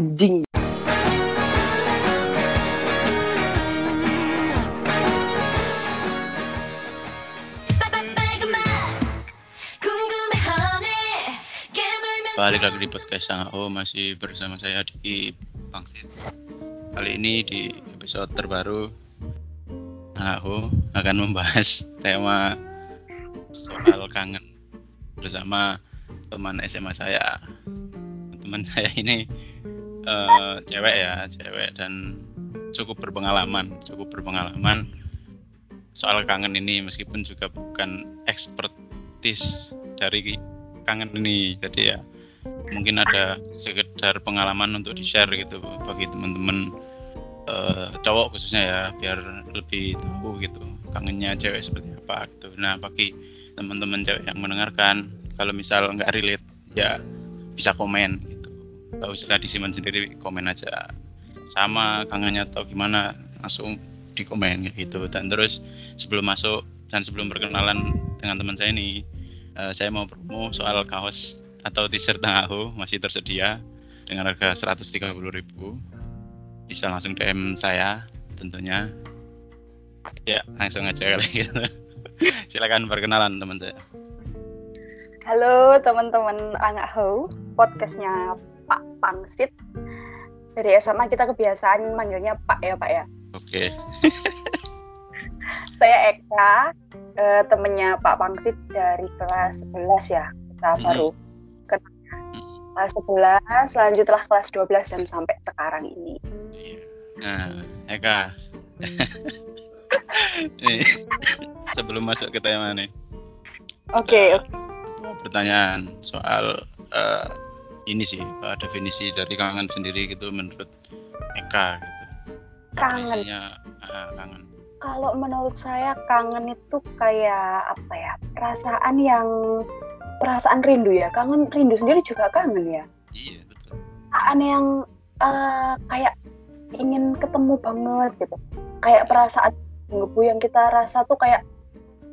anjing. Balik lagi di podcast Sangaho masih bersama saya di Bangsit. Kali ini di episode terbaru Sangaho akan membahas tema soal kangen bersama teman SMA saya. Teman saya ini uh, cewek ya, cewek dan cukup berpengalaman, cukup berpengalaman soal kangen ini meskipun juga bukan expertise dari kangen ini. Jadi ya mungkin ada sekedar pengalaman untuk di share gitu bagi teman-teman uh, cowok khususnya ya biar lebih tahu gitu kangennya cewek seperti apa gitu nah bagi teman-teman cewek yang mendengarkan kalau misal nggak relate ya bisa komen nggak usah disimpan sendiri komen aja. Sama kangennya atau gimana langsung di komen gitu. Dan terus sebelum masuk dan sebelum berkenalan dengan teman saya ini uh, saya mau promo soal kaos atau t-shirt Tangahu masih tersedia dengan harga 130.000 bisa langsung DM saya tentunya. Ya langsung aja kali gitu. Silakan perkenalan teman saya. Halo teman-teman Anak Ho podcastnya Pak Pangsit. Dari SMA kita kebiasaan manggilnya Pak ya Pak ya. Oke. Okay. saya Eka eh, temennya Pak Pangsit dari kelas 11 ya kita hmm. baru kelas 11 lanjutlah kelas 12 dan sampai sekarang ini. Nah Eka. Nih sebelum masuk ke tema nih. Oke okay, oke. okay. pertanyaan soal uh, ini sih uh, definisi dari kangen sendiri gitu menurut Eka gitu. Kangen. Uh, kangen. Kalau menurut saya kangen itu kayak apa ya perasaan yang perasaan rindu ya. Kangen rindu sendiri juga kangen ya. Iya betul. Perasaan yang uh, kayak ingin ketemu banget gitu. Kayak perasaan ngebu yang kita rasa tuh kayak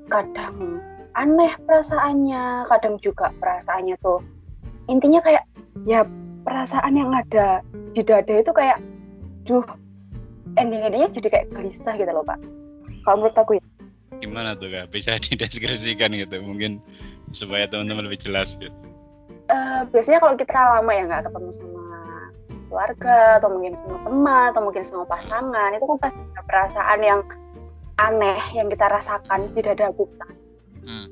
kadang aneh perasaannya kadang juga perasaannya tuh intinya kayak ya perasaan yang ada di dada itu kayak duh ending-endingnya jadi kayak gelisah gitu loh pak. Kalau menurut aku ya. Gimana tuh kak? Bisa dideskripsikan gitu mungkin supaya teman-teman lebih jelas gitu? Uh, biasanya kalau kita lama ya nggak ketemu sama keluarga atau mungkin sama teman atau mungkin sama pasangan itu kan pasti ada perasaan yang aneh yang kita rasakan di dada kita. Hmm.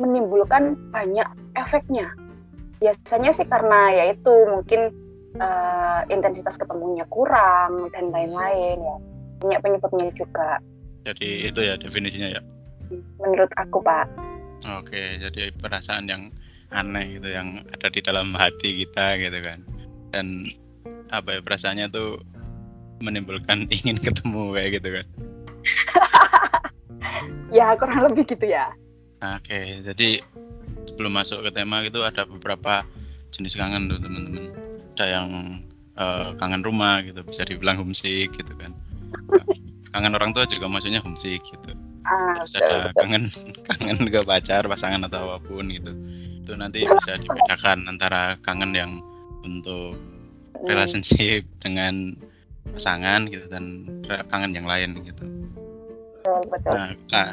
menimbulkan banyak efeknya biasanya sih karena ya itu mungkin uh, intensitas ketemunya kurang dan lain-lain ya banyak penyebabnya juga jadi itu ya definisinya ya menurut aku pak Oke, jadi perasaan yang aneh gitu yang ada di dalam hati kita gitu kan. Dan apa ya perasaannya tuh menimbulkan ingin ketemu kayak gitu kan. ya, kurang lebih gitu ya. Oke, jadi sebelum masuk ke tema gitu ada beberapa jenis kangen tuh teman-teman. Ada yang uh, kangen rumah gitu, bisa dibilang homesick gitu kan. kangen orang tua juga maksudnya homesick gitu. Ah, terus ada kangen kangen ke pacar pasangan atau apa pun gitu. Itu nanti bisa dibedakan antara kangen yang untuk hmm. relationship dengan pasangan gitu dan kangen yang lain gitu. Betul betul. Nah kak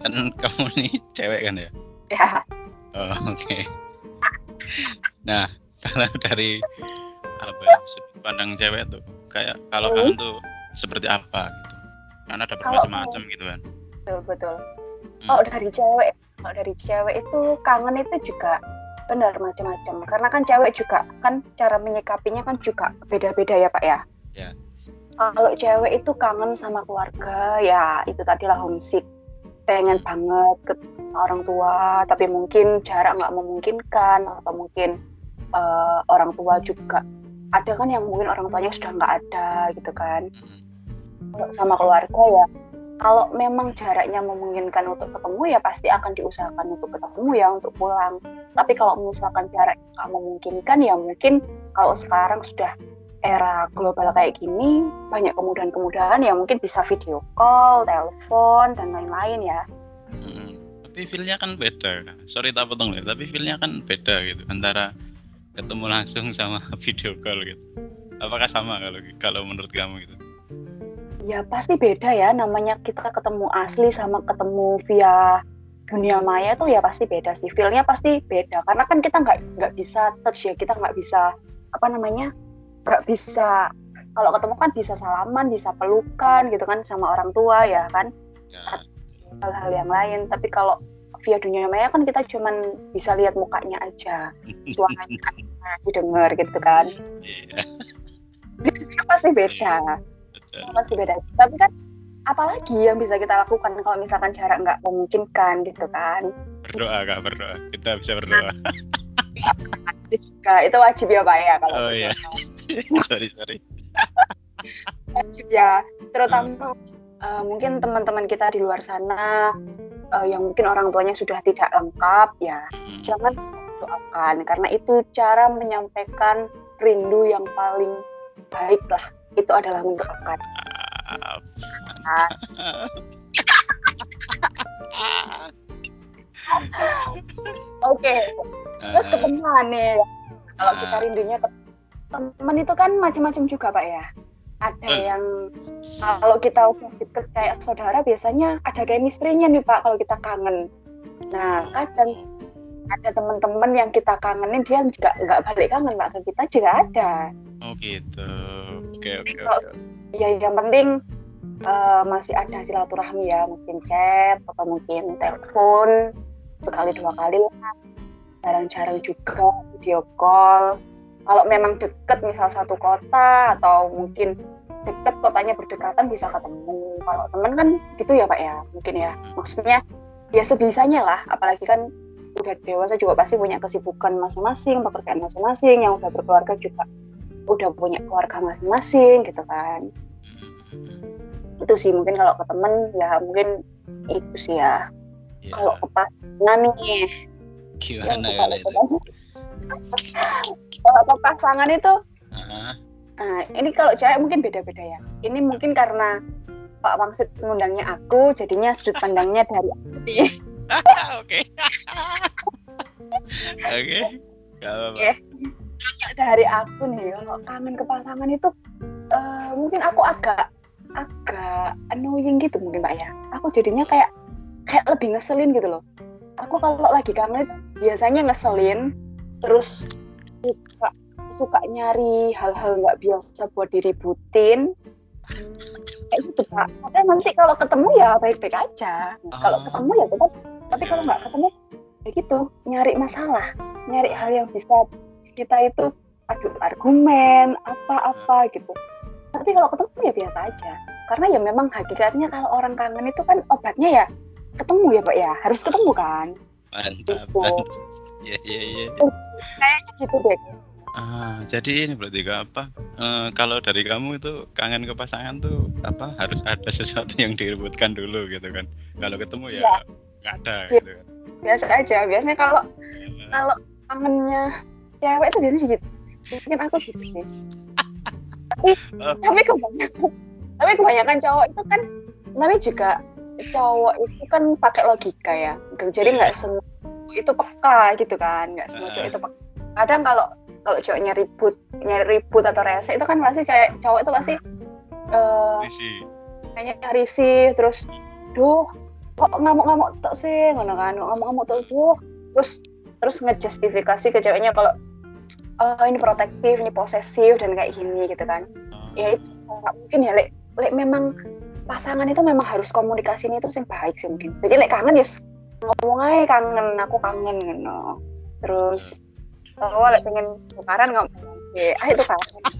kan kamu nih cewek kan ya? Ya oh, oke. Okay. nah kalau dari apa ya, sudut pandang cewek tuh kayak kalau hmm. kangen tuh seperti apa gitu? Karena ada bermacam-macam gitu kan. Betul betul. Hmm. kalau dari cewek kalau dari cewek itu kangen itu juga benar macam-macam. Karena kan cewek juga kan cara menyikapinya kan juga beda-beda ya pak ya? Ya. Kalau cewek itu kangen sama keluarga ya itu tadilah homesick pengen banget ke orang tua tapi mungkin jarak nggak memungkinkan atau mungkin uh, orang tua juga. Ada kan yang mungkin orang tuanya sudah nggak ada gitu kan. Hmm. sama keluarga ya. Kalau memang jaraknya memungkinkan untuk ketemu ya pasti akan diusahakan untuk ketemu ya untuk pulang. Tapi kalau misalkan jarak nggak memungkinkan ya mungkin kalau sekarang sudah era global kayak gini banyak kemudahan-kemudahan ya mungkin bisa video call, telepon dan lain-lain ya. Hmm, tapi feelnya kan beda, sorry tak potong ya, tapi feelnya kan beda gitu antara ketemu langsung sama video call gitu. apakah sama kalau kalau menurut kamu gitu ya pasti beda ya namanya kita ketemu asli sama ketemu via dunia maya tuh ya pasti beda sih feelnya pasti beda karena kan kita nggak nggak bisa touch ya kita nggak bisa apa namanya nggak bisa. Kalau ketemu kan bisa salaman bisa pelukan gitu kan sama orang tua ya kan? Ya, hal-hal yang lain. Tapi kalau via dunia maya kan kita cuman bisa lihat mukanya aja. Suaranya didengar gitu kan. Iya. Pasti beda. Betul. pasti beda. Tapi kan apalagi yang bisa kita lakukan kalau misalkan jarak nggak memungkinkan gitu kan? Berdoa kak berdoa. Kita bisa berdoa Nah, itu wajib ya pak ya kalau oh iya berdoa. sorry sorry wajib ya terutama eh, mungkin teman-teman kita di luar sana eh, yang mungkin orang tuanya sudah tidak lengkap ya Hmm. jangan doakan karena itu cara menyampaikan rindu yang paling baik lah itu adalah mendoakan Maaf. Oke. Terus ke teman nih. Kalau kita Ah. rindunya ke teman itu kan macam-macam juga pak ya. Ada yang kalau kita deket kayak saudara biasanya ada chemistry-nya nih pak kalau kita kangen. Nah kadang ada teman-teman yang kita kangenin dia juga nggak balik kangen pak ke kita juga ada. Oh gitu. Oke oke Kalau- oke. ya yang penting eh, masih ada silaturahmi ya mungkin chat atau mungkin telepon sekali dua kali lah. Jarang-jarang juga video call. Kalau memang deket misal satu kota atau mungkin deket kotanya berdekatan bisa ketemu. Kalau temen kan gitu ya pak ya. Mungkin ya. Maksudnya ya sebisanya lah. Apalagi kan udah dewasa juga pasti punya kesibukan masing-masing pekerjaan masing-masing yang udah berkeluarga juga udah punya keluarga masing-masing gitu kan. Itu sih mungkin kalau ke temen ya mungkin itu sih ya Ya, kalau ke pasangan nih. Gimana kalau kalau itu? pasangan kalau ke pasangan itu Ah, nah ini kalau cewek mungkin beda-beda ya. Ini mungkin karena Pak Wangsit mengundangnya aku jadinya sudut pandangnya dari aku. Oke. Oke. Oke. dari aku nih kalau kangen ke pasangan itu eh, mungkin aku agak agak annoying gitu mungkin Pak ya. Aku jadinya kayak kayak lebih ngeselin gitu loh. Aku kalau lagi kangen itu biasanya ngeselin terus suka suka nyari hal-hal nggak biasa buat diributin. Kayak gitu Pak tapi nanti kalau ketemu ya baik-baik aja. Kalau Oh. ketemu ya tetap tapi kalau nggak ketemu ya gitu nyari masalah nyari hal yang bisa kita itu adu argumen apa-apa gitu. Tapi kalau ketemu ya biasa aja. Karena ya memang hakikatnya kalau orang kangen itu kan obatnya ya ketemu ya pak ya? Harus ketemu kan? Mantap Gitu. mantap. Ya ya ya kayaknya gitu deh. Ah jadi ini berarti apa eh, kalau dari kamu itu kangen ke pasangan tuh apa harus ada sesuatu yang direbutkan dulu gitu kan? Kalau ketemu ya Iya. nggak ada Iya. gitu kan? Biasa aja. Biasanya kalau Ya, kalau kangennya cewek itu biasanya gitu. Mungkin aku gitu sih. Tapi Oh. tapi kebanyakan tapi kebanyakan cowok itu kan namanya juga cowok itu kan pakai logika ya. Jadi nggak semua itu peka gitu kan. Nggak semua cowok itu peka. Kadang kalau kalau cowoknya ribut nyari ribut atau rese itu kan pasti cewek cowok itu pasti Risi. kayaknya risih terus duh kok ngamuk-ngamuk tok sih? Ngono kan ngamuk-ngamuk tok duh. Terus terus ngejustifikasi ke ceweknya kalau oh ini protektif ini posesif dan kayak gini gitu kan. Oh, ya itu nggak mungkin ya. Lek lek memang pasangan itu memang harus komunikasinya itu yang baik sih mungkin. Jadi lek kangen ya ngomong aja kangen aku kangen gitu terus kalau lek pengen tukaran ngomong sih. Ah itu kangen.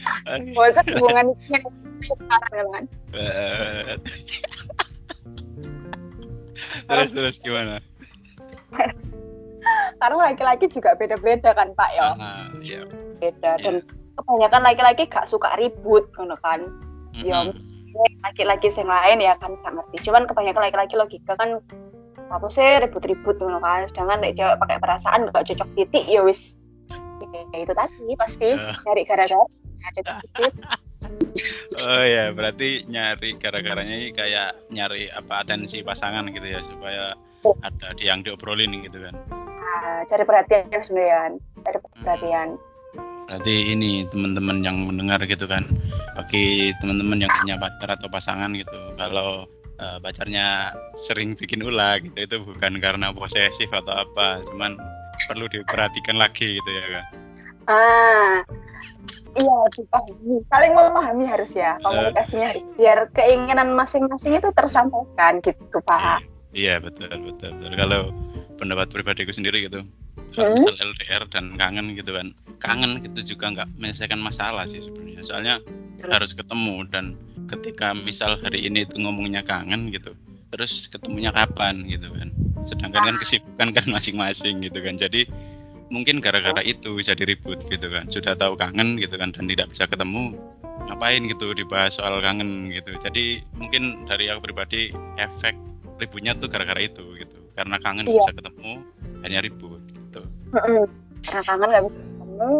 Eh, gak usah hubungan itu tukaran kan. Terus terus gimana? Karena laki-laki juga beda-beda kan pak ya? Ah, ya beda Iya. dan kebanyakan laki-laki gak suka ribut kan ya Mm-mm. laki-laki yang lain ya kan gak ngerti. Cuman kebanyakan laki-laki logika kan apa sih ribut-ribut gitu kan. Sedangkan nek cewek pakai perasaan gak cocok titik ya wis. Ya itu tadi pasti Ah. nyari gara-gara. Cocok titik. Oh ya, berarti nyari gara-garanya ini kayak nyari apa atensi pasangan gitu ya supaya ada yang diobrolin gitu kan. Nah, cari perhatian sebenarnya kan. Cari perhatian berarti ini teman-teman yang mendengar gitu kan bagi teman-teman yang punya pacar atau pasangan gitu kalau uh, pacarnya sering bikin ulah gitu itu bukan karena posesif atau apa cuman perlu diperhatikan lagi gitu ya kan ah iya dipahami. Saling memahami harus ya eh. komunikasinya uh, biar keinginan masing-masing itu tersampaikan gitu pak. Iya betul betul betul. Kalau pendapat pribadiku sendiri gitu kalau hmm? misal LDR dan kangen gitu kan. Kangen itu juga nggak menyelesaikan masalah sih sebenarnya. Soalnya hmm. harus ketemu dan ketika misal hari ini itu ngomongnya kangen gitu terus ketemunya kapan gitu kan. Sedangkan kan kesibukan kan masing-masing gitu kan. Jadi mungkin gara-gara itu bisa diribut gitu kan. Sudah tahu kangen gitu kan dan tidak bisa ketemu ngapain gitu dibahas soal kangen gitu. Jadi mungkin dari aku pribadi efek ributnya tuh gara-gara itu gitu. Karena kangen iya. bisa ketemu hanya ribut karena kangen nggak bisa ketemu.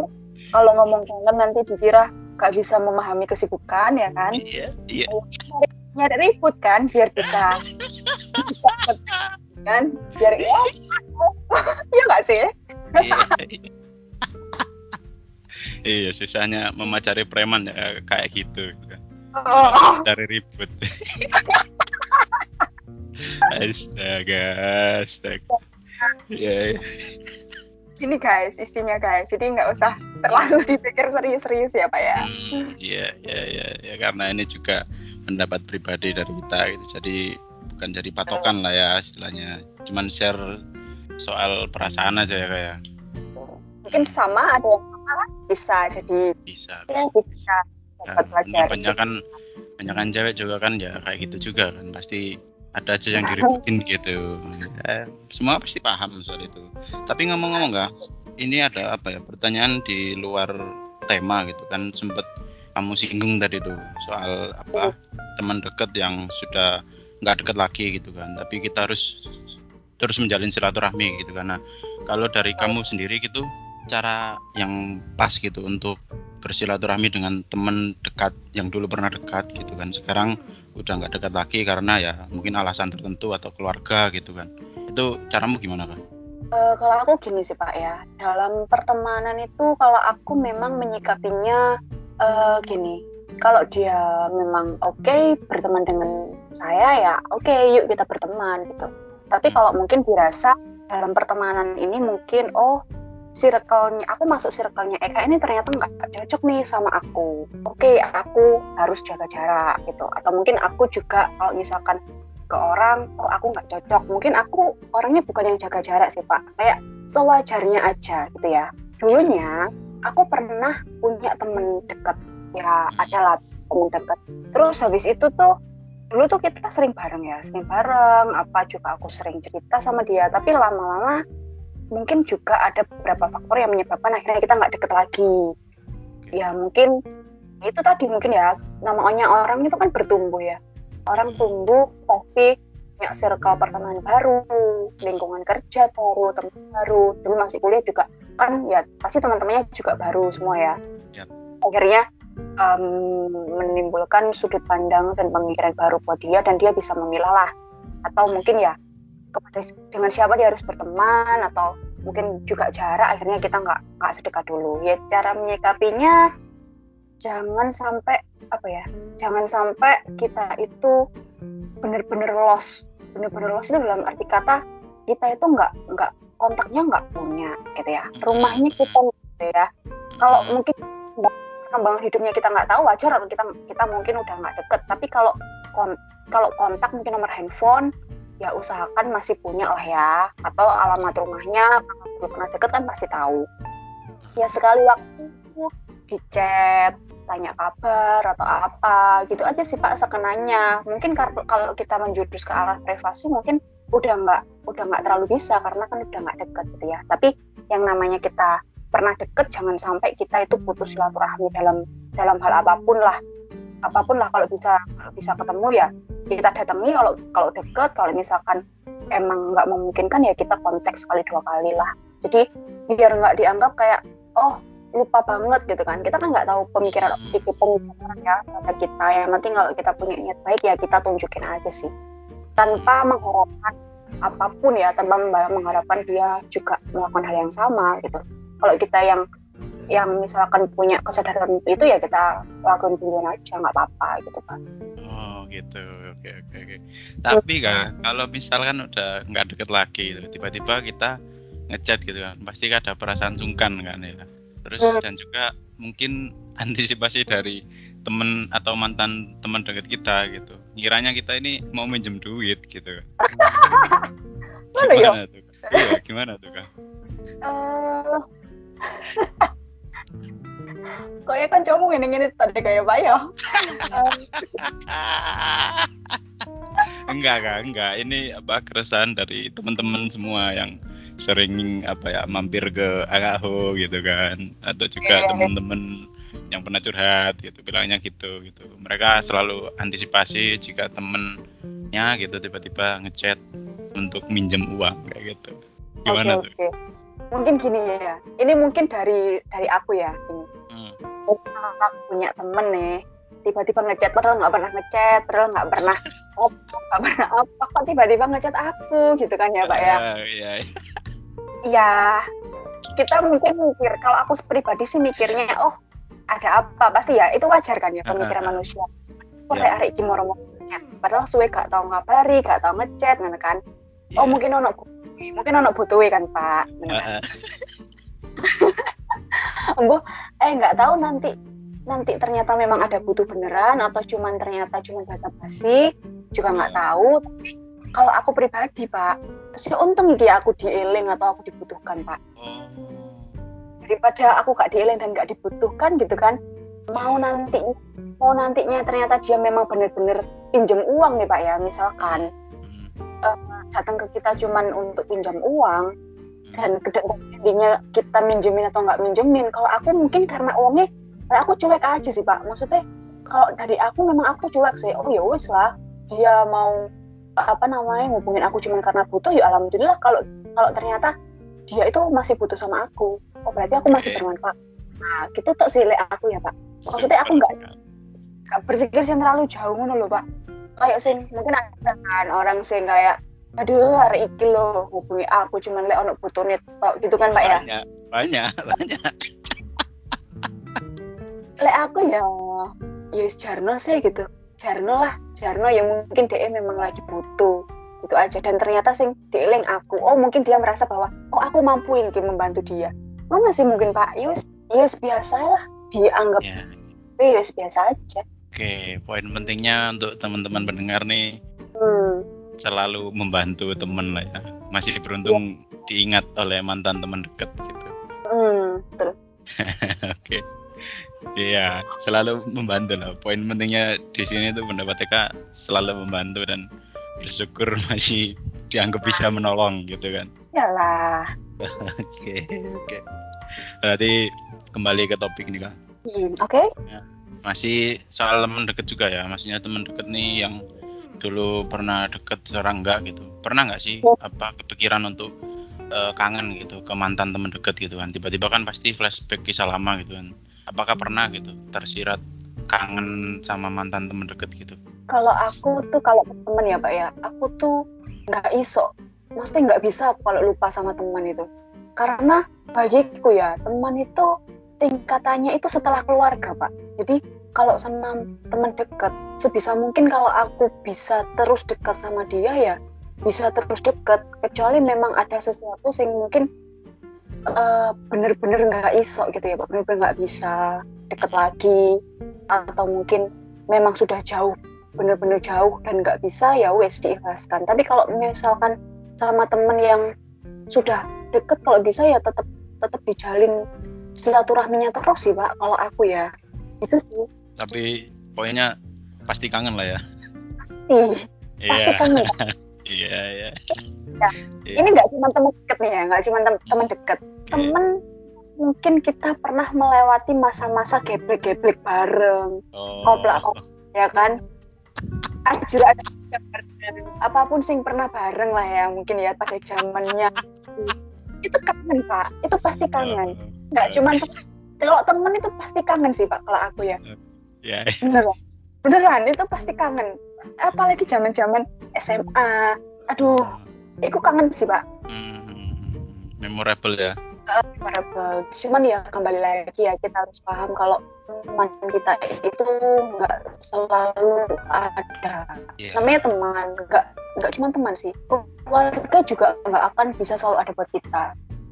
Kalau ngomong kangen nanti dikira gak bisa memahami kesibukan ya kan? Iya iya. Nyari ribut kan biar bisa kan? Biar ya iya gak sih? Iya, iya. iya susahnya memacari preman ya kayak gitu kan oh. cari ribut. Astaga astaga. Ya yeah. Gini guys isinya guys. Jadi nggak usah terlalu dipikir serius-serius ya pak ya. Hmm, iya iya iya ya, karena ini juga pendapat pribadi dari kita gitu. Jadi bukan jadi patokan lah ya istilahnya. Cuman share soal perasaan aja ya kayak ya. mungkin sama ada yang sama bisa jadi bisa bisa, bisa. Ya, banyak kan banyak kan cewek juga kan ya kayak gitu juga kan. Pasti ada aja yang diributin gitu. Ya, semua pasti paham soal itu. Tapi ngomong-ngomong nggak ini ada apa ya pertanyaan di luar tema gitu kan. Sempet kamu singgung tadi tuh soal apa teman dekat yang sudah nggak dekat lagi gitu kan. Tapi kita harus terus menjalin silaturahmi gitu karena kalau dari kamu sendiri gitu cara yang pas gitu untuk bersilaturahmi dengan teman dekat yang dulu pernah dekat gitu kan. Sekarang udah nggak dekat lagi karena ya mungkin alasan tertentu atau keluarga gitu kan. Itu caramu gimana kan? Uh, kalau aku gini sih pak ya. Dalam pertemanan itu kalau aku memang menyikapinya uh, gini. Kalau dia memang oke okay, berteman dengan saya ya oke okay, yuk kita berteman gitu. Tapi kalau mungkin dirasa dalam pertemanan ini mungkin oh circle-nya aku masuk circle-nya Eka ini ternyata nggak cocok nih sama aku. Oke, okay, aku harus jaga jarak gitu. Atau mungkin aku juga kalau misalkan ke orang, oh aku nggak cocok. Mungkin aku orangnya bukan yang jaga jarak sih Pak. Kayak sewajarnya aja gitu ya. Dulunya aku pernah punya temen deket ya adalah temen deket. Terus habis itu tuh dulu tuh kita sering bareng ya, sering bareng. Apa juga aku sering cerita sama dia. Tapi lama-lama mungkin juga ada beberapa faktor yang menyebabkan akhirnya kita nggak deket lagi. Ya mungkin itu tadi mungkin ya namanya orang itu kan bertumbuh ya. Orang tumbuh pasti punya circle pertemanan baru lingkungan kerja baru teman baru dulu masih kuliah juga kan ya pasti teman-temannya juga baru semua ya. Yep. akhirnya um, menimbulkan sudut pandang dan pemikiran baru buat dia dan dia bisa memilah lah. Atau mungkin ya kepada dengan siapa dia harus berteman atau mungkin juga jarak akhirnya kita nggak nggak sedekat dulu. Ya cara menyikapinya jangan sampai apa ya jangan sampai kita itu benar-benar lost. Benar-benar lost itu dalam arti kata kita itu nggak nggak kontaknya nggak punya gitu ya. Rumahnya kita gitu ya. Kalau mungkin perkembangan hidupnya kita nggak tahu wajar kita kita mungkin udah nggak deket. Tapi kalau kon, kalau kontak mungkin nomor handphone ya usahakan masih punya lah ya. Atau alamat rumahnya kalau pernah deket kan pasti tahu. Ya sekali waktu di chat tanya kabar atau apa gitu aja sih pak sekenanya. Mungkin kalau kita menjurus ke arah privasi mungkin udah nggak udah nggak terlalu bisa karena kan udah nggak deket gitu ya. Tapi yang namanya kita pernah deket jangan sampai kita itu putus silaturahmi dalam dalam hal apa pun lah apa pun lah kalau bisa bisa ketemu ya kita datangi kalau kalau deket kalau misalkan emang nggak memungkinkan ya kita kontak sekali dua kali lah. Jadi biar nggak dianggap kayak oh lupa banget gitu kan. Kita kan nggak tahu pemikiran hmm. pikir pemikiran ya pada kita. Yang penting kalau kita punya niat baik ya kita tunjukin aja sih. Tanpa mengharapkan apa pun ya tanpa mengharapkan dia juga melakukan hal yang sama gitu. Kalau kita yang yang misalkan punya kesadaran itu ya kita lakuin duluan aja nggak apa-apa gitu kan oh gitu. Oke oke oke. Tapi kak kalau misalkan udah nggak deket lagi gitu, tiba-tiba kita ngechat gitu kan pasti ada perasaan sungkan kan ya. Terus Hmm. dan juga mungkin antisipasi dari temen atau mantan teman dekat kita gitu. Kiranya kita ini mau minjem duit gitu. Ya? gimana tuh iya gimana tuh kak? Eh Kayaknya kan cowok ngene ngene tadi kayak ya. Eh, enggak kak enggak ini apa keresahan dari teman-teman semua yang sering apa ya mampir ke Akaho gitu kan atau juga Iya. teman-teman yang pernah curhat gitu bilangnya gitu gitu mereka selalu antisipasi jika temennya gitu tiba-tiba ngechat untuk minjem uang kayak gitu gimana oke, tuh oke. Mungkin gini ya. Ini mungkin dari dari aku ya. Ini. Aku punya temen nih tiba-tiba ngechat padahal nggak pernah ngechat padahal nggak pernah apa nggak pernah apa kok tiba-tiba ngechat aku gitu kan ya pak ya iya iya. ya kita mungkin mikir kalau aku pribadi sih mikirnya oh ada apa pasti ya itu wajar kan ya pemikiran ah. manusia kok rek arek iki moro ngechat padahal suwe gak tau ngabari gak tau ngechat kan oh Iya. mungkin ono mungkin ono butuhe kan pak Ngono kan. Embuh, eh nggak tahu nanti nanti ternyata memang ada butuh beneran atau cuman ternyata cuman basa-basi juga nggak Iya. tahu tapi kalau aku pribadi pak sih untung iki aku dieling atau aku dibutuhkan pak oh daripada aku gak dieling dan gak dibutuhkan gitu kan mau nanti mau nantinya ternyata dia memang bener-bener pinjam uang nih pak ya misalkan Hmm. datang ke kita cuman untuk pinjam uang Hmm. Dan kedengnya kita minjemin atau nggak minjemin kalau aku mungkin karena uangnya karena aku cuek aja sih pak. Maksudnya kalau dari aku memang aku cuek sih. Oh ya wis lah. Dia mau apa namanya ngubungin aku cuma karena butuh ya alhamdulillah. Kalau kalau ternyata dia itu masih butuh sama aku oh berarti aku masih bermanfaat. Nah gitu tuh sih aku ya pak. Maksudnya aku nggak berpikir sih terlalu jauh loh pak. Kayak sing mungkin ada kan orang sing kayak aduh hari iki lo hubungi aku cuman lek ono butuh tok gitu kan pak ya? Banyak banyak banyak. Lek aku ya ya jarno sih gitu. Jarno lah jarno yang mungkin dia memang lagi butuh itu aja. Dan ternyata sing dieling aku oh mungkin dia merasa bahwa oh aku mampu ini membantu dia. Mana sih mungkin pak? Ya wis ya biasa lah dianggap ya. ya wis biasa aja. Oke, poin pentingnya untuk teman-teman pendengar nih. Hmm. Selalu membantu teman lah ya. Masih beruntung diingat oleh mantan teman dekat gitu. Hmm, betul Oke. Iya, selalu membantu lah. Poin pentingnya di sini tuh pendapat TK selalu membantu dan bersyukur masih dianggap bisa menolong gitu kan. Yalah. Oke, oke. Berarti kembali ke topik nih Kak. Hmm, Oke. Masih soal teman dekat juga ya. Maksudnya teman dekat nih yang dulu pernah deket sekarang enggak gitu. Pernah nggak sih Oh. apa kepikiran untuk eh, kangen gitu ke mantan teman dekat gitu kan. Tiba-tiba kan pasti flashback kisah lama gitu kan. Apakah pernah gitu tersirat kangen sama mantan teman dekat gitu? Kalau aku tuh kalau temen ya pak ya, aku tuh nggak iso. Maksudnya nggak bisa kalau lupa sama teman itu. Karena bagiku ya teman itu tingkatannya itu setelah keluarga pak. Jadi kalau sama teman dekat, sebisa mungkin kalau aku bisa terus dekat sama dia ya bisa terus dekat. Kecuali memang ada sesuatu yang mungkin eh, bener-bener nggak iso gitu ya bener-bener nggak bisa deket lagi. Atau mungkin memang sudah jauh bener-bener jauh dan nggak bisa ya wes diikhlaskan. Tapi kalau misalkan sama temen yang sudah deket kalau bisa ya tetap tetap dijalin silaturahminya terus sih pak kalau aku ya. Itu sih Tapi poinnya pasti kangen lah ya. pasti pasti Iya. kangen Iya, iya. Ya, Iya. ini nggak cuma temen deket nih ya nggak cuma tem- temen deket Oke. temen mungkin kita pernah melewati masa-masa geblek-geblek bareng Oh. koplak ya kan ajur ajur apa pun sing pernah bareng lah ya mungkin ya pada zamannya itu kangen pak itu pasti kangen nggak Oh. cuman tem- kalau temen itu pasti kangen sih pak kalau aku ya Ya, beneran. Beneran itu pasti kangen. Apalagi zaman zaman SMA aduh itu kangen sih pak. Hmm, memorable ya. memorable. Cuman ya kembali lagi ya kita harus paham kalau teman kita itu nggak selalu ada. Iya. namanya teman nggak nggak cuma teman sih. Keluarga juga nggak akan bisa selalu ada buat kita.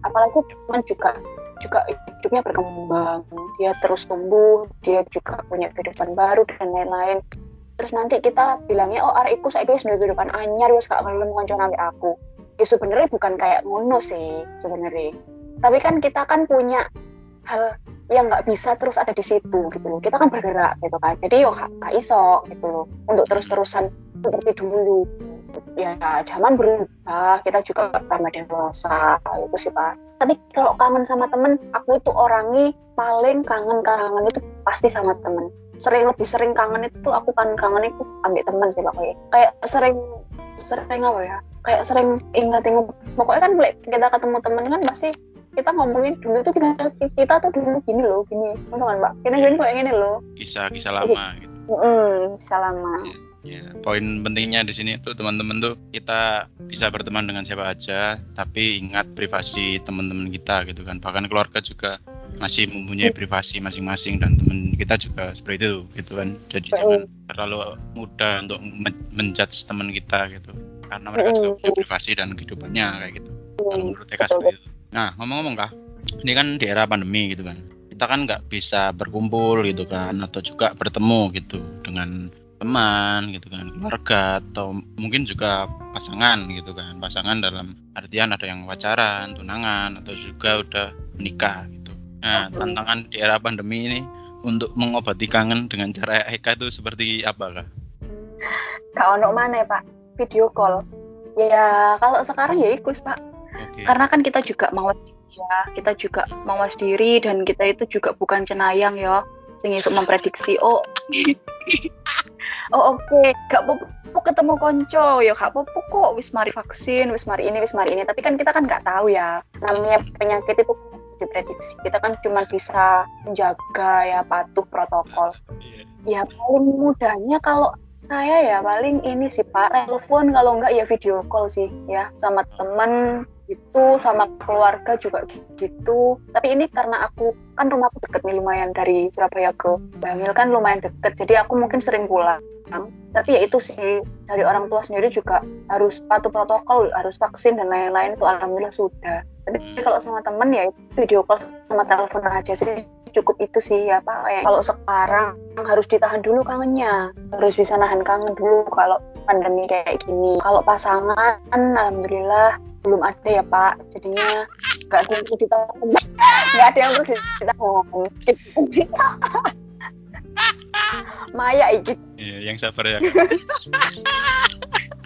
Apalagi teman juga juga hidupnya berkembang. Dia terus tumbuh dia juga punya kehidupan baru dan lain-lain. Terus nanti kita bilangnya oh arek iku saiki duwe kehidupan anyar wis gak gelem kanca ambek aku. Ya sebenarnya bukan kayak ngono sih sebenarnya. Tapi kan kita kan punya hal yang nggak bisa terus ada di situ gitu loh. Kita kan bergerak gitu kan. Jadi yo gak, gak iso gitu loh. Untuk terus-terusan seperti dulu. Ya zaman berubah kita juga tambah dewasa itu sih pak tapi kalau kangen sama temen aku itu orangnya paling kangen kangen itu pasti sama temen. Sering lebih sering kangen itu aku kan kangen itu ambil temen sih pokoknya. Kayak sering sering apa ya? Kayak sering ingat-ingat. Pokoknya kan kita ketemu temen kan pasti kita ngomongin dulu tuh kita kita tuh dulu gini loh gini. Teman mbak? Kita gini kayak gini loh. Kisah-kisah lama gitu. mm, bisa lama Ya, poin pentingnya di sini tuh teman-teman tuh kita bisa berteman dengan siapa aja, tapi ingat privasi teman-teman kita gitu kan. Bahkan keluarga juga masih mempunyai privasi masing-masing dan teman kita juga seperti itu gitu kan. Jadi jangan terlalu mudah untuk men- menjudge teman kita gitu. Karena mereka juga punya privasi dan kehidupannya kayak gitu. Kalau menurut Eka seperti itu. Nah, ngomong-ngomong kah, ini kan di era pandemi gitu kan. Kita kan nggak bisa berkumpul gitu kan, atau juga bertemu gitu dengan teman gitu kan, keluarga atau mungkin juga pasangan gitu kan. Pasangan dalam artian ada yang pacaran, tunangan atau juga udah menikah gitu. Nah, tantangan di era pandemi ini untuk mengobati kangen dengan cara Eka itu seperti apa kah? Kak ono mana ya pak video call ya kalau sekarang ya ikut pak Oke. karena kan kita juga mawas diri ya kita juga mawas diri dan kita itu juga bukan cenayang ya sing memprediksi oh oh oke. Gak apa-apa ketemu konco. Ya gak apa-apa kok. Wis mari vaksin wis mari ini wis mari ini. Tapi kan kita kan nggak tahu ya. Namanya penyakit itu diprediksi. Kita kan cuma bisa menjaga ya patuh protokol. Iya. ya paling mudahnya kalau saya ya paling ini sih pak telepon kalau enggak ya video call sih ya. Sama teman gitu sama keluarga juga gitu. Tapi ini karena aku kan rumahku deket nih lumayan dari Surabaya ke Bangil kan lumayan deket jadi aku mungkin sering pulang. Tapi ya itu sih dari orang tua sendiri juga harus patuh protokol harus vaksin dan lain-lain itu alhamdulillah sudah. Tapi kalau sama temen ya video call sama telepon aja sih cukup itu sih ya pak. Kayak kalau sekarang harus ditahan dulu kangennya. Harus bisa nahan kangen dulu kalau pandemi kayak gini. Kalau pasangan alhamdulillah belum ada ya pak. Jadinya nggak ada yang perlu ditahan. Nggak ada yang perlu ditahan. Maya iki. Iya, yang sabar ya.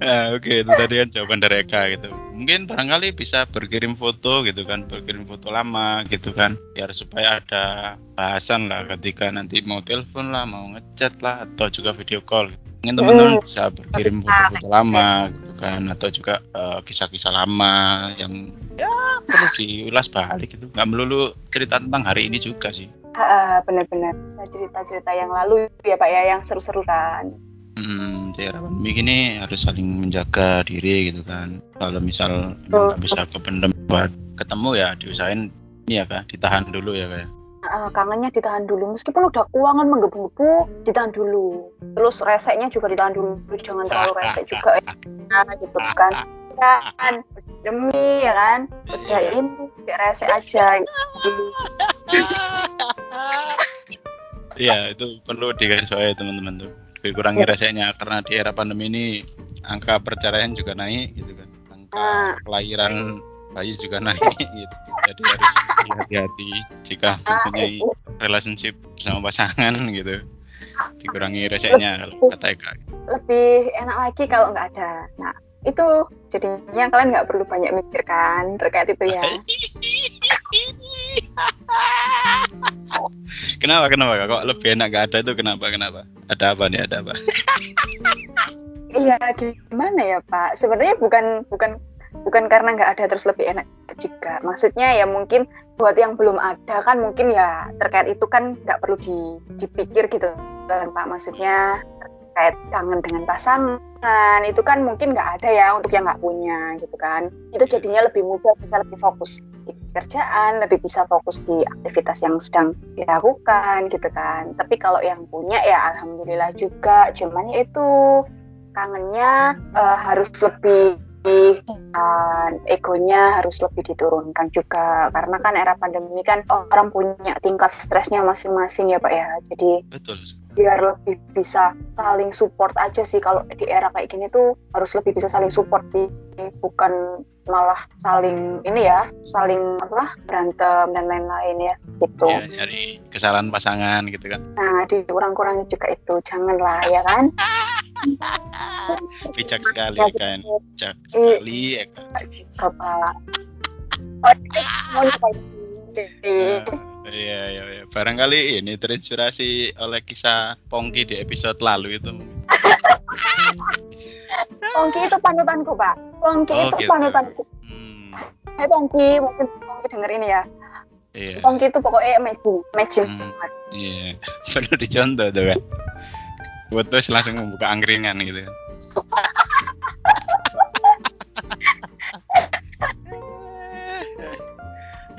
Nah, oke itu tadi kan jawaban dari Eka gitu. Mungkin barangkali bisa berkirim foto gitu kan, berkirim foto lama gitu kan, biar supaya ada bahasan lah ketika nanti mau telepon lah, mau ngechat lah, atau juga video call. Mungkin teman-teman bisa berkirim foto-foto lama gitu kan, atau juga eh, kisah-kisah lama yang ya perlu diulas balik gitu. Nggak melulu cerita tentang hari ini juga sih. Ah, benar-benar Saya cerita-cerita yang lalu ya pak ya yang seru-seru kan Hmm, di era pandemi ini harus saling menjaga diri gitu kan. Kalau misal nggak bisa kependem buat ketemu ya diusahain ini ya kak, ditahan dulu ya kak. Ah, kangennya ditahan dulu. Meskipun udah keuangan menggebu-gebu ditahan dulu. Terus reseknya juga ditahan dulu. Jangan terlalu resek juga ya. Nah, gitu kan. Ya kan demi ya kan. Udah Iya. ini kayak resek aja. Dulu Iya itu perlu digarisbawahi teman-teman tuh. Dikurangi reseknya karena di era pandemi ini angka perceraian juga naik gitu kan. Angka Ah. kelahiran bayi juga naik gitu. Jadi harus hati-hati jika Ah, mempunyai relationship bersama pasangan gitu. Dikurangi reseknya kalau kata Eka. lebih enak lagi kalau nggak ada nah itu jadinya kalian nggak perlu banyak mikir kan terkait itu ya kenapa kenapa kok lebih enak gak ada itu? Kenapa kenapa? Ada apa nih? Ada apa? Iya, gimana ya Pak? Sebenarnya bukan bukan bukan karena nggak ada terus lebih enak juga. Maksudnya ya mungkin buat yang belum ada kan mungkin ya terkait itu kan nggak perlu di- dipikir gitu kan Pak. Maksudnya terkait kangen dengan pasangan itu kan mungkin nggak ada ya untuk yang nggak punya gitu kan. Itu jadinya lebih mudah bisa lebih fokus kerjaan lebih bisa fokus di aktivitas yang sedang dilakukan gitu kan. Tapi kalau yang punya ya alhamdulillah juga. Cuman ya itu kangennya uh, harus lebih dan egonya harus lebih diturunkan juga. Karena kan era pandemi kan orang punya tingkat stresnya masing-masing ya pak ya. Jadi betul biar lebih bisa saling support aja sih. Kalau di era kayak gini tuh harus lebih bisa saling support sih. Bukan malah saling ini ya saling apa berantem dan lain-lain ya gitu. Ya, nyari kesalahan pasangan gitu kan. Nah dikurang-kurangi juga itu. Janganlah ya kan? Bijak sekali kan bijak sekali ya kan. Kepala Iya, iya, iya. Barangkali ini terinspirasi oleh kisah Pongki di episode lalu itu. Pongki itu panutanku, Pak. Pongki oh, itu gitu. panutanku. Hmm. Hai Pongki, mungkin Pongki denger ini ya. Iya. Pongki itu pokoknya matching, matching hmm. banget. Iya, perlu dicontoh tuh kan terus langsung membuka angkringan gitu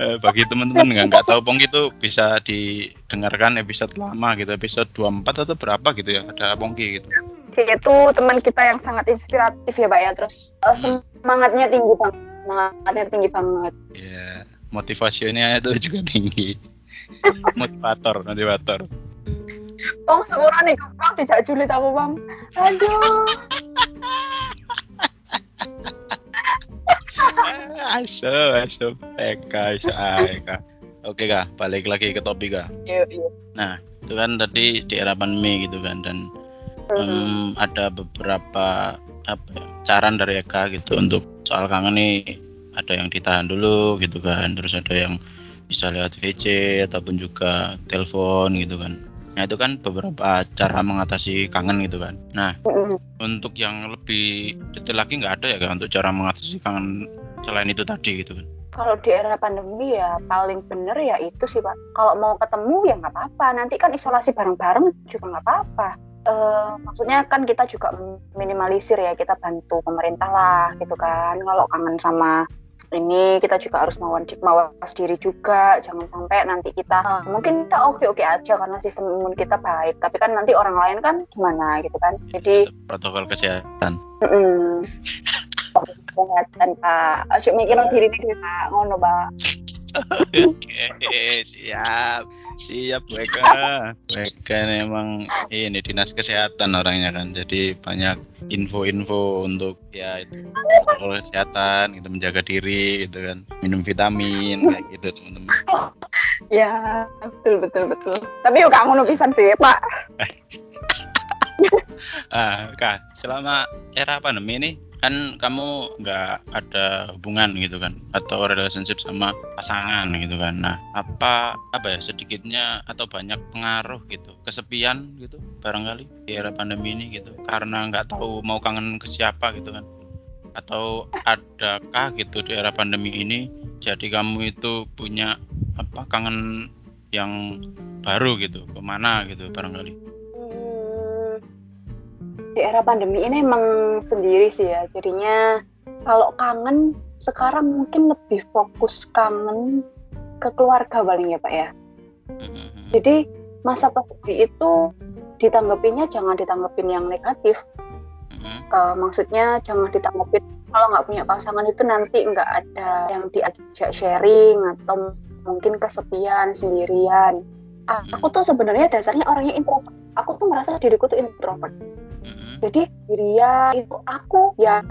eh, bagi teman-teman nggak nggak tahu Pong itu bisa didengarkan episode lama gitu episode 24 atau berapa gitu ya ada Pongki gitu itu teman kita yang sangat inspiratif ya Pak ya terus uh, semangatnya tinggi banget semangatnya tinggi banget ya yeah. motivasinya itu juga tinggi motivator motivator Bang seorang nih bang dijak julid aku bang. Aduh. Aso aso Eka aso Eka. Oke kak, balik lagi ke topik kak. Iya iya. Nah itu kan tadi di era pandemi gitu kan dan um, ada beberapa apa ya, saran dari Eka gitu untuk soal kangen nih ada yang ditahan dulu gitu kan terus ada yang bisa lewat VC ataupun juga telepon gitu kan Nah itu kan beberapa cara mengatasi kangen gitu kan. Nah mm-hmm. untuk yang lebih detail lagi nggak ada ya kan untuk cara mengatasi kangen selain itu tadi gitu kan. Kalau di era pandemi ya paling bener ya itu sih pak. Kalau mau ketemu ya nggak apa-apa. Nanti kan isolasi bareng-bareng juga nggak apa-apa. Uh, maksudnya kan kita juga minimalisir ya kita bantu pemerintah lah gitu kan. Kalau kangen sama ini kita juga harus mawas diri juga. Jangan sampai nanti kita uh, mungkin kita oke oke aja karena sistem imun kita baik. Tapi kan nanti orang lain kan gimana gitu kan? Jadi protokol kesehatan. Mm kesehatan pak. Ayo mikir diri pak. Ngono pak. Oke siap siap mereka mereka memang ini dinas kesehatan orangnya kan. Jadi banyak info-info untuk ya itu protokol kesehatan gitu menjaga diri gitu kan. Minum vitamin kayak gitu teman-teman. Ya betul betul betul. Tapi yuk kamu nulisan sih pak. Ah kak selama era pandemi ini kan kamu nggak ada hubungan gitu kan atau relationship sama pasangan gitu kan. Nah apa apa ya sedikitnya atau banyak pengaruh gitu kesepian gitu barangkali di era pandemi ini gitu karena nggak tahu mau kangen ke siapa gitu kan. Atau adakah gitu di era pandemi ini jadi kamu itu punya apa kangen yang baru gitu ke mana gitu barangkali di era pandemi ini emang sendiri sih ya. Jadinya kalau kangen sekarang mungkin lebih fokus kangen ke keluarga paling ya pak ya. Mm-hmm. jadi masa pandemi itu ditanggapinya jangan ditanggapin yang negatif. Uh, maksudnya jangan ditanggapin kalau nggak punya pasangan itu nanti nggak ada yang diajak sharing atau mungkin kesepian sendirian. Aku tuh sebenarnya dasarnya orangnya introvert. Aku tuh merasa diriku tuh introvert jadi dia itu aku ya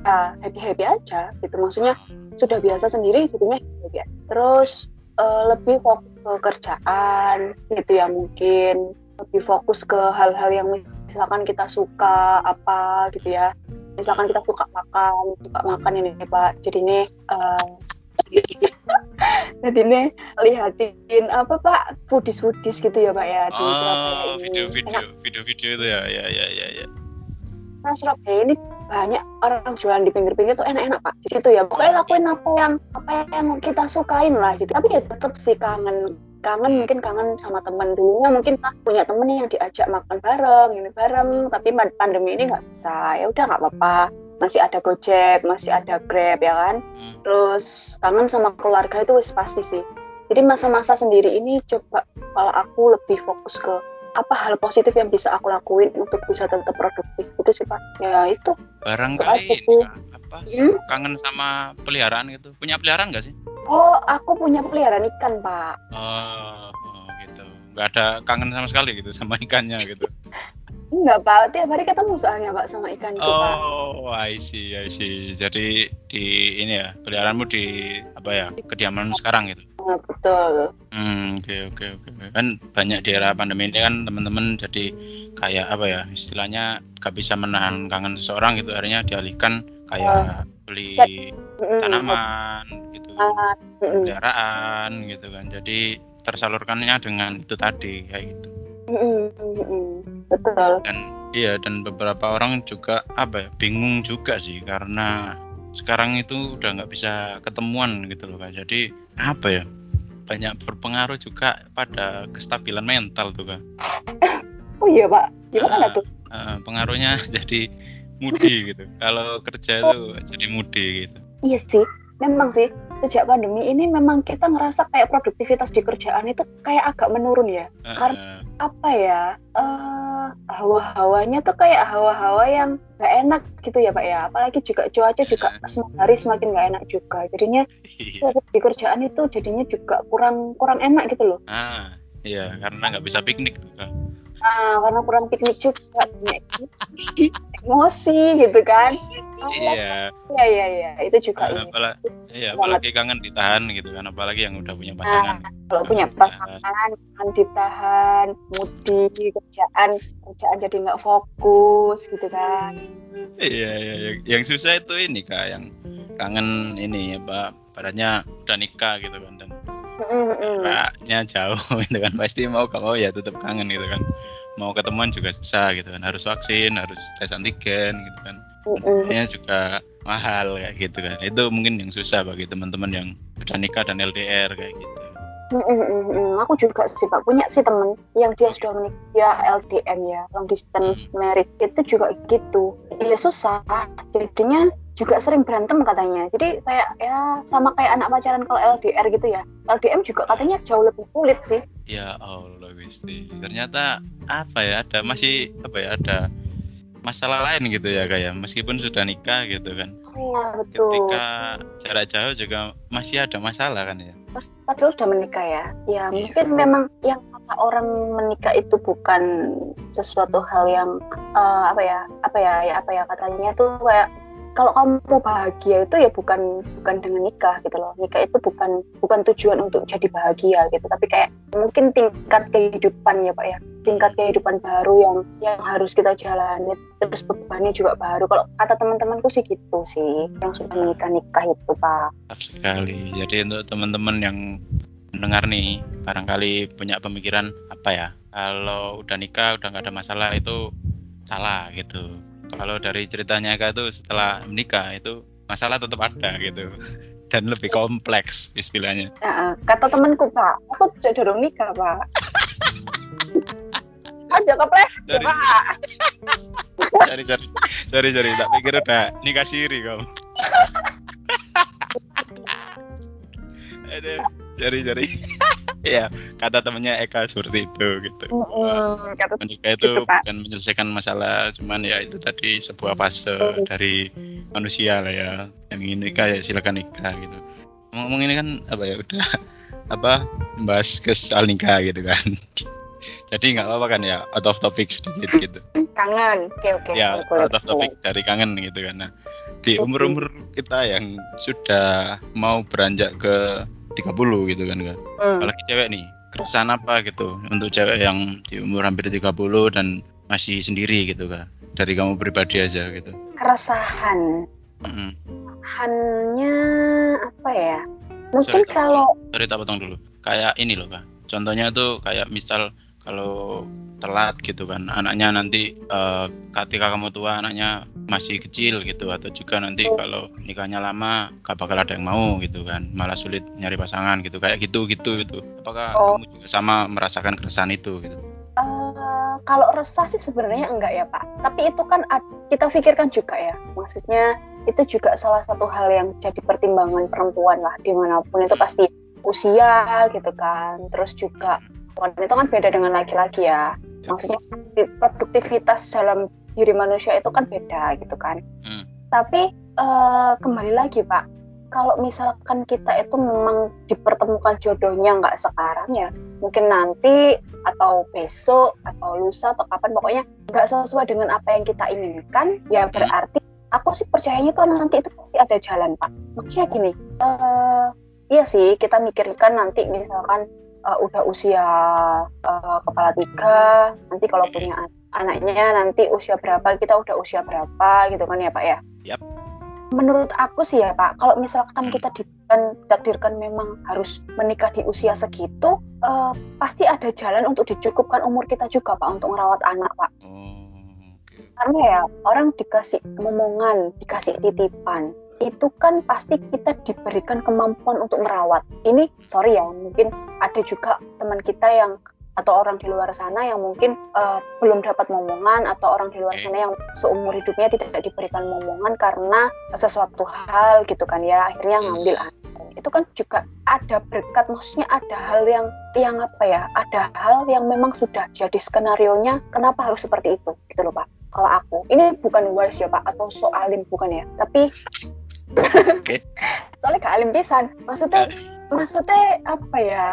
happy happy aja gitu. Maksudnya sudah biasa sendiri jadinya happy aja. terus uh, lebih fokus ke kerjaan gitu ya mungkin. Lebih fokus ke hal-hal yang misalkan kita suka apa gitu ya. Misalkan kita suka makan suka makan ini pak. Jadi ini uh, jadi ini lihatin apa pak foodies foodies gitu ya pak ya di oh, Surabaya ini. video video video video itu ya ya ya ya, ya karena Surabaya ini banyak orang jualan di pinggir-pinggir tuh enak-enak pak. Di situ ya. Pokoknya lakuin apa yang apa yang kita sukain lah gitu. Tapi ya tetap sih kangen kangen mungkin kangen sama teman dulunya mungkin ah, punya temen yang diajak makan bareng ini bareng. Tapi pandemi ini nggak bisa. Ya udah nggak apa-apa. Masih ada Gojek masih ada Grab ya kan? Hmm. terus kangen sama keluarga itu wis pasti sih. Jadi masa-masa sendiri ini coba kalau aku lebih fokus ke apa hal positif yang bisa aku lakuin untuk bisa tetap produktif itu sih pak ya itu Barangkali Aku ini apa Hmm? kangen sama peliharaan gitu. Punya peliharaan nggak sih? oh aku punya peliharaan ikan pak Oh, oh gitu. Nggak ada kangen sama sekali gitu sama ikannya gitu. enggak pak tiap hari ketemu soalnya pak sama ikan itu pak Oh, I see, I see. Jadi di ini ya, peliharaanmu di apa ya, kediaman sekarang gitu. Nah, betul Hmm, oke oke oke. Kan banyak di era pandemi ini kan teman-teman jadi kayak apa ya, istilahnya gak bisa menahan kangen seseorang gitu, akhirnya dialihkan kayak beli Mm-mm. tanaman gitu, Ah, peliharaan gitu kan. Jadi tersalurkannya dengan itu tadi kayak gitu. Betul dan iya dan beberapa orang juga apa ya bingung juga sih karena sekarang itu udah nggak bisa ketemuan gitu loh kak. Jadi apa ya? Banyak berpengaruh juga pada kestabilan mental tuh kak. Oh iya pak. Gimana Ah, tuh? Eh, pengaruhnya jadi moody gitu. Kalau kerja itu jadi moody gitu. Iya sih. Memang sih sejak pandemi ini memang kita ngerasa kayak produktivitas di kerjaan itu kayak agak menurun ya. Eh, Karena- apa ya eh hawa-hawanya tuh kayak hawa-hawa yang nggak enak gitu ya pak ya. Apalagi juga cuaca juga semakin hari semakin nggak enak juga. Jadinya iya. di kerjaan itu jadinya juga kurang kurang enak gitu loh. Ah iya karena nggak bisa piknik tuh kak ah karena kurang piknik juga banyak emosi gitu kan. Iya. Iya iya iya itu juga ini. apalagi iya apalagi kangen ditahan gitu kan apalagi yang udah punya pasangan. Kalau punya pasangan kan ditahan mudi kerjaan kerjaan jadi nggak fokus gitu kan. Iya, iya, yang, yang susah itu ini kak, yang kangen ini apa, badannya udah nikah gitu kan dan. Jaraknya jauh gitu kan, pasti mau gak mau ya tetap kangen gitu kan, mau ketemuan juga susah gitu kan, harus vaksin, harus tes antigen gitu kan, biayanya juga mahal kayak gitu kan, itu mungkin yang susah bagi teman-teman yang udah nikah dan LDR kayak gitu. Mm, mm, mm. Aku juga sih Pak. Punya sih temen yang dia sudah menikah ya LDM ya long distance marriage. Itu juga gitu. Ya susah, jadinya juga sering berantem katanya. Jadi kayak ya sama kayak anak pacaran kalau LDR gitu ya. LDM juga katanya jauh lebih sulit sih. Ya Allah Gusti, ternyata apa ya, ada masih apa ya, ada masalah lain gitu ya kayak meskipun sudah nikah gitu kan Iya betul. ketika jarak jauh juga masih ada masalah kan ya Pas padahal sudah menikah ya. Ya Iya. mungkin memang yang kata orang menikah itu bukan sesuatu hal yang eh, apa ya apa ya ya apa ya katanya tuh kayak kalau kamu bahagia itu ya bukan bukan dengan nikah gitu loh. Nikah itu bukan bukan tujuan untuk jadi bahagia gitu. Tapi kayak mungkin tingkat kehidupan ya pak ya. Tingkat kehidupan baru yang yang harus kita jalani. Terus bebannya juga baru. Kalau kata teman-temanku sih gitu sih yang sudah menikah nikah itu pak. Sekali. Jadi untuk teman-teman yang mendengar nih barangkali punya pemikiran apa ya? Kalau udah nikah udah nggak ada masalah itu salah gitu kalau dari ceritanya Eka tuh setelah menikah itu masalah tetap ada gitu. Dan lebih kompleks istilahnya. Nah, kata temanku pak, aku cenderung nikah pak. Aja Dari- pak. sorry sorry. Sorry sorry. Tak pikir udah nikah siri kamu Sorry sorry. Ya kata temennya Eka seperti itu gitu. Mm-mm, kata menikah itu Gitu, bukan menyelesaikan masalah cuman ya itu tadi sebuah fase dari manusia lah ya. Yang ingin nikah ya silakan nikah gitu. Ngomong ini kan apa ya udah apa membahas ke soal nikah gitu kan. Jadi nggak apa-apa kan ya out of topic sedikit gitu. Kangen. Oke oke. ya boleh, out of topic dari kangen gitu kan. Nah di Oke. umur-umur kita yang sudah mau beranjak ke 30 gitu kan kan Hmm. apalagi cewek nih keresahan apa gitu untuk cewek yang di umur hampir 30 dan masih sendiri gitu kan dari kamu pribadi aja gitu Keresahan. Mm-mm. Keresahannya apa ya? Mungkin Sorry, kalau sorry tak potong dulu kayak ini loh kak contohnya tuh kayak misal kalau telat gitu kan anaknya nanti eh, ketika kamu tua anaknya masih kecil gitu atau juga nanti kalau nikahnya lama gak bakal ada yang mau gitu kan malah sulit nyari pasangan gitu kayak gitu gitu gitu apakah Oh. kamu juga sama merasakan keresahan itu gitu Eh, kalau resah sih sebenarnya enggak ya Pak. Tapi itu kan kita pikirkan juga ya. Maksudnya itu juga salah satu hal yang jadi pertimbangan perempuan lah di mana pun itu pasti usia gitu kan. Terus juga wanita itu kan beda dengan laki-laki ya. Maksudnya produktivitas dalam diri manusia itu kan beda gitu kan. Hmm. Tapi eh, kembali lagi Pak, kalau misalkan kita itu memang dipertemukan jodohnya nggak sekarang ya, mungkin nanti atau besok atau lusa atau kapan pokoknya nggak sesuai dengan apa yang kita inginkan, ya berarti aku sih percayanya tuh nanti itu pasti ada jalan Pak. Makanya gini, eh, iya sih kita mikirkan nanti misalkan eh, udah usia eh, kepala tiga, nanti kalau punya an- anaknya nanti usia berapa kita udah usia berapa gitu kan ya Pak ya. Yap. Menurut aku sih ya Pak, kalau misalkan Hmm. kita ditakdirkan, ditakdirkan memang harus menikah di usia segitu, eh, pasti ada jalan untuk dicukupkan umur kita juga Pak untuk merawat anak Pak. oke Karena ya orang dikasih momongan, dikasih titipan, itu kan pasti kita diberikan kemampuan untuk merawat. Ini sorry ya, mungkin ada juga teman kita yang atau orang di luar sana yang mungkin eh, belum dapat momongan atau orang di luar sana yang seumur hidupnya tidak diberikan momongan karena sesuatu hal gitu kan ya akhirnya Hmm. ngambil itu kan juga ada berkat maksudnya ada hal yang yang apa ya ada hal yang memang sudah jadi skenario nya kenapa harus seperti itu? Gitu loh pak. Kalau aku ini bukan wise ya pak atau so alim bukan ya. Tapi Oke. soalnya gak alim pisan maksudnya maksudnya apa ya?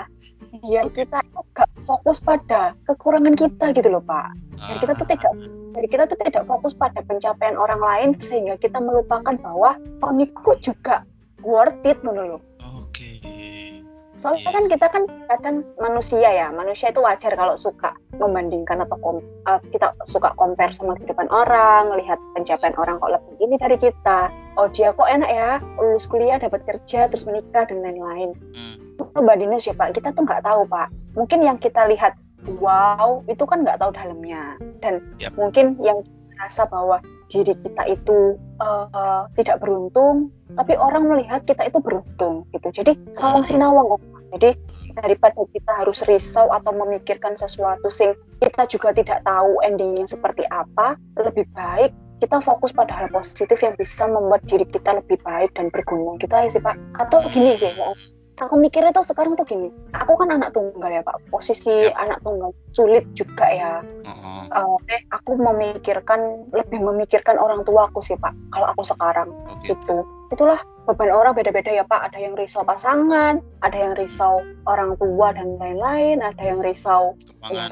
Biar kita itu gak fokus pada kekurangan kita gitu loh pak. Biar kita tuh tidak biar kita tuh tidak fokus pada pencapaian orang lain sehingga kita melupakan bahwa oh ini kok juga worth it loh oke soalnya kan kita kan kadang manusia ya manusia itu wajar kalau suka membandingkan atau kom- eh, kita suka compare sama kehidupan orang lihat pencapaian orang kok lebih ini dari kita. Oh dia kok enak ya lulus kuliah dapat kerja terus menikah dan lain-lain. Hmm. perbandingan sih pak. Kita tuh nggak tahu pak. Mungkin yang kita lihat wow itu kan nggak tahu dalamnya. Dan Yap. mungkin yang rasa bahwa diri kita itu eh, eh, tidak beruntung tapi orang melihat kita itu beruntung gitu. Jadi sawang sinawang kok jadi daripada kita harus risau atau memikirkan sesuatu sing kita juga tidak tahu endingnya seperti apa lebih baik kita fokus pada hal positif yang bisa membuat diri kita lebih baik dan berguna gitu aja sih pak. Atau gini sih ya aku mikirnya tuh sekarang tuh gini. Aku kan anak tunggal ya pak. Posisi Yap. anak tunggal sulit juga ya. Oh, Eh, aku memikirkan lebih memikirkan orang tua aku sih pak kalau aku sekarang. Oke. Gitu itulah beban orang beda-beda ya pak ada yang risau pasangan ada yang risau orang tua dan lain-lain ada yang risau ya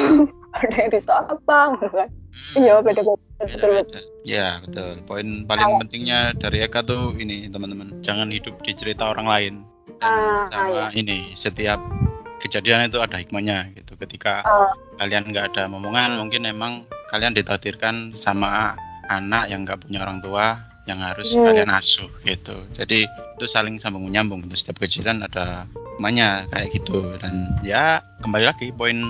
ada yang risau apa gitu kan Hmm. iya beda-beda betul. Ya betul. Poin paling Kalau- pentingnya dari Eka tuh ini teman-teman, jangan hidup di cerita orang lain. Dan Ah, sama ini setiap kejadian itu ada hikmahnya gitu. Ketika Ah. kalian nggak ada momongan, mungkin emang kalian ditakdirkan sama anak yang nggak punya orang tua yang harus Hmm. kalian asuh gitu. Jadi itu saling sambung menyambung. Setiap kejadian ada hikmahnya kayak gitu. Dan ya kembali lagi poin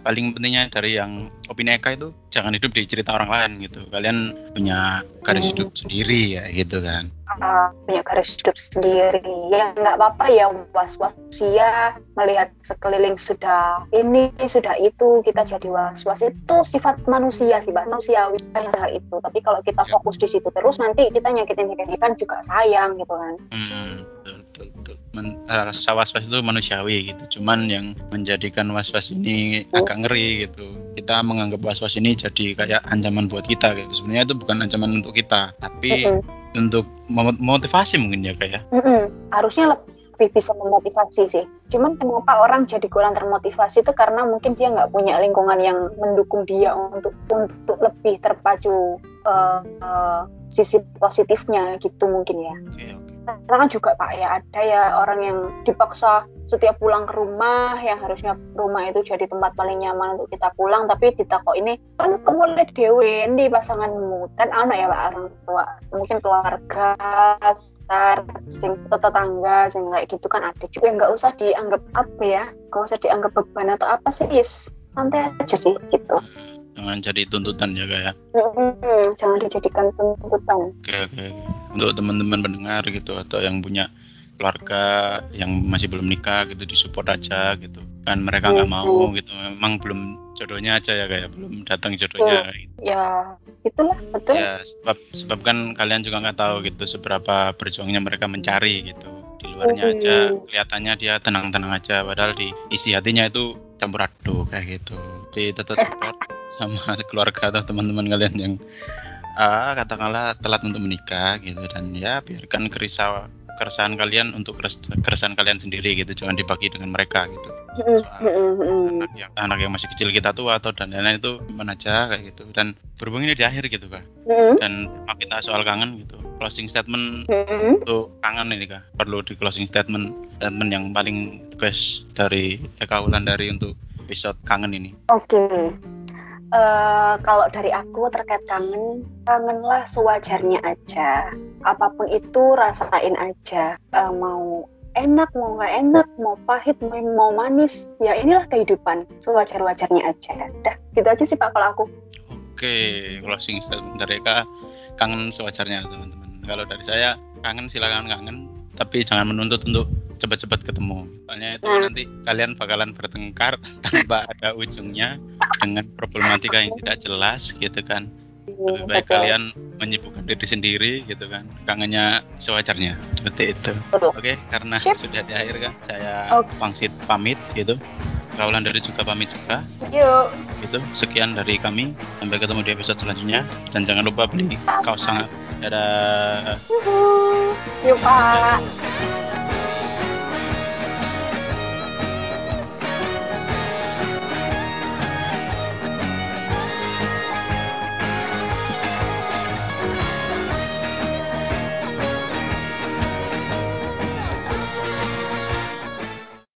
paling pentingnya dari yang opini Eka itu jangan hidup di cerita orang lain gitu. Kalian punya garis Hmm. hidup sendiri ya gitu kan. uh, punya garis hidup sendiri ya nggak apa-apa ya was-was usia melihat sekeliling sudah ini sudah itu kita jadi was-was itu sifat manusia sih Mbak manusiawi kan hal itu tapi kalau kita Ya. fokus di situ terus nanti kita nyakitin nyakitin kan juga sayang gitu kan Hmm, betul. Men- rasa was-was itu manusiawi gitu. Cuman yang menjadikan was-was ini Hmm. agak ngeri gitu. Kita menganggap was-was ini jadi kayak ancaman buat kita gitu. Sebenarnya itu bukan ancaman untuk kita, tapi Mm-mm. untuk mem- memotivasi mungkin ya kayak. Mm-mm. harusnya lebih bisa memotivasi sih cuman kenapa orang jadi kurang termotivasi itu karena mungkin dia nggak punya lingkungan yang mendukung dia untuk untuk lebih terpacu eh, eh, sisi positifnya gitu mungkin ya Oke oke. Karena kan juga pak ya ada ya orang yang dipaksa setiap pulang ke rumah yang harusnya rumah itu jadi tempat paling nyaman untuk kita pulang tapi ditakok ini kan kamu lihat dewe di pasanganmu. Kan anak ya pak orang tua. Mungkin keluarga sekitar sing tetangga sing kayak gitu kan ada juga nggak usah dianggap apa ya nggak usah dianggap beban atau apa sih yes santai aja sih gitu jangan jadi tuntutan ya kayak Mm-mm, jangan dijadikan tuntutan. Oke oke. Oke. untuk teman-teman pendengar gitu atau yang punya keluarga yang masih belum nikah gitu disupport aja gitu. Kan mereka nggak Mhm. mau gitu. Memang belum jodohnya aja ya kayak belum datang jodohnya gitu. ya itulah betul. Ya sebab sebab kan kalian juga nggak tahu gitu seberapa berjuangnya mereka mencari gitu. Di luarnya Mhm. aja kelihatannya dia tenang-tenang aja. Padahal di isi hatinya itu campur aduk kayak gitu jadi tetap support sama keluarga atau teman-teman kalian yang ah, katakanlah telat untuk menikah gitu. Dan ya biarkan kerisau keresahan kalian untuk keres- keresahan kalian sendiri gitu. Jangan dibagi dengan mereka gitu. Soal anak yang anak yang masih kecil kita tua atau dan lain-lain itu gimana aja kayak gitu. Dan berhubung ini di akhir gitu kak. Dan kita soal kangen gitu closing statement untuk kangen ini kak. Perlu di closing statement statement yang paling best dari Eka Wulandari untuk episode kangen ini Oke, Eh, kalau dari aku terkait kangen, kangenlah sewajarnya aja. Apa pun itu rasain aja. Eh, mau enak, mau nggak enak, mau pahit, mau, mau manis, ya inilah kehidupan. Sewajar-wajarnya aja. Dah, gitu aja sih Pak kalau aku. oke closing statement dari Eka kangen sewajarnya teman-teman kalau dari saya kangen silakan kangen tapi jangan menuntut untuk cepat-cepat ketemu soalnya itu Nah. nanti kalian bakalan bertengkar tanpa ada ujungnya dengan problematika yang tidak jelas gitu kan lebih baik Betul. kalian menyibukkan diri sendiri gitu kan kangennya sewajarnya seperti itu Betul. oke karena Sip. sudah di akhir kan saya Oke. pangsit pamit gitu Kaulan dari juga pamit juga Yuk. gitu sekian dari kami sampai ketemu di episode selanjutnya dan jangan lupa beli kaos sangat dadah Yuhu. Yuk Pak.